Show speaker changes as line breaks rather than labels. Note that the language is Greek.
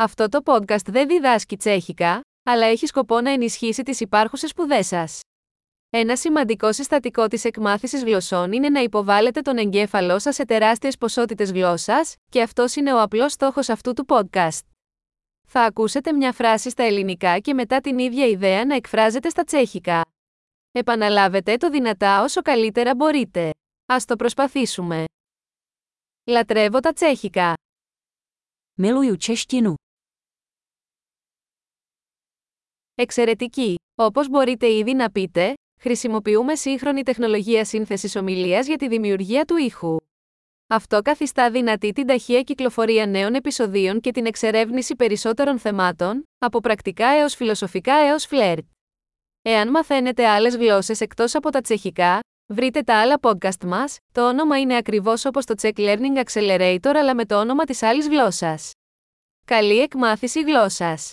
Αυτό το podcast δεν διδάσκει τσέχικα, αλλά έχει σκοπό να ενισχύσει τις υπάρχουσες σπουδές σας. Ένα σημαντικό συστατικό της εκμάθησης γλωσσών είναι να υποβάλλετε τον εγκέφαλό σας σε τεράστιες ποσότητες γλώσσας, και αυτός είναι ο απλός στόχος αυτού του podcast. Θα ακούσετε μια φράση στα ελληνικά και μετά την ίδια ιδέα να εκφράζεται στα τσέχικα. Επαναλάβετε το δυνατά όσο καλύτερα μπορείτε. Ας το προσπαθήσουμε. Λατρεύω τα τσέχικα.
Miluju češtinu.
Εξαιρετική! Όπως μπορείτε ήδη να πείτε, χρησιμοποιούμε σύγχρονη τεχνολογία σύνθεσης ομιλίας για τη δημιουργία του ήχου. Αυτό καθιστά δυνατή την ταχεία κυκλοφορία νέων επεισοδίων και την εξερεύνηση περισσότερων θεμάτων, από πρακτικά έως φιλοσοφικά έως φλερτ. Εάν μαθαίνετε άλλες γλώσσες εκτός από τα τσεχικά, βρείτε τα άλλα podcast μας, το όνομα είναι ακριβώς όπως το Czech Learning Accelerator αλλά με το όνομα της άλλης γλώσσας. Καλή εκμάθηση γλώσσας!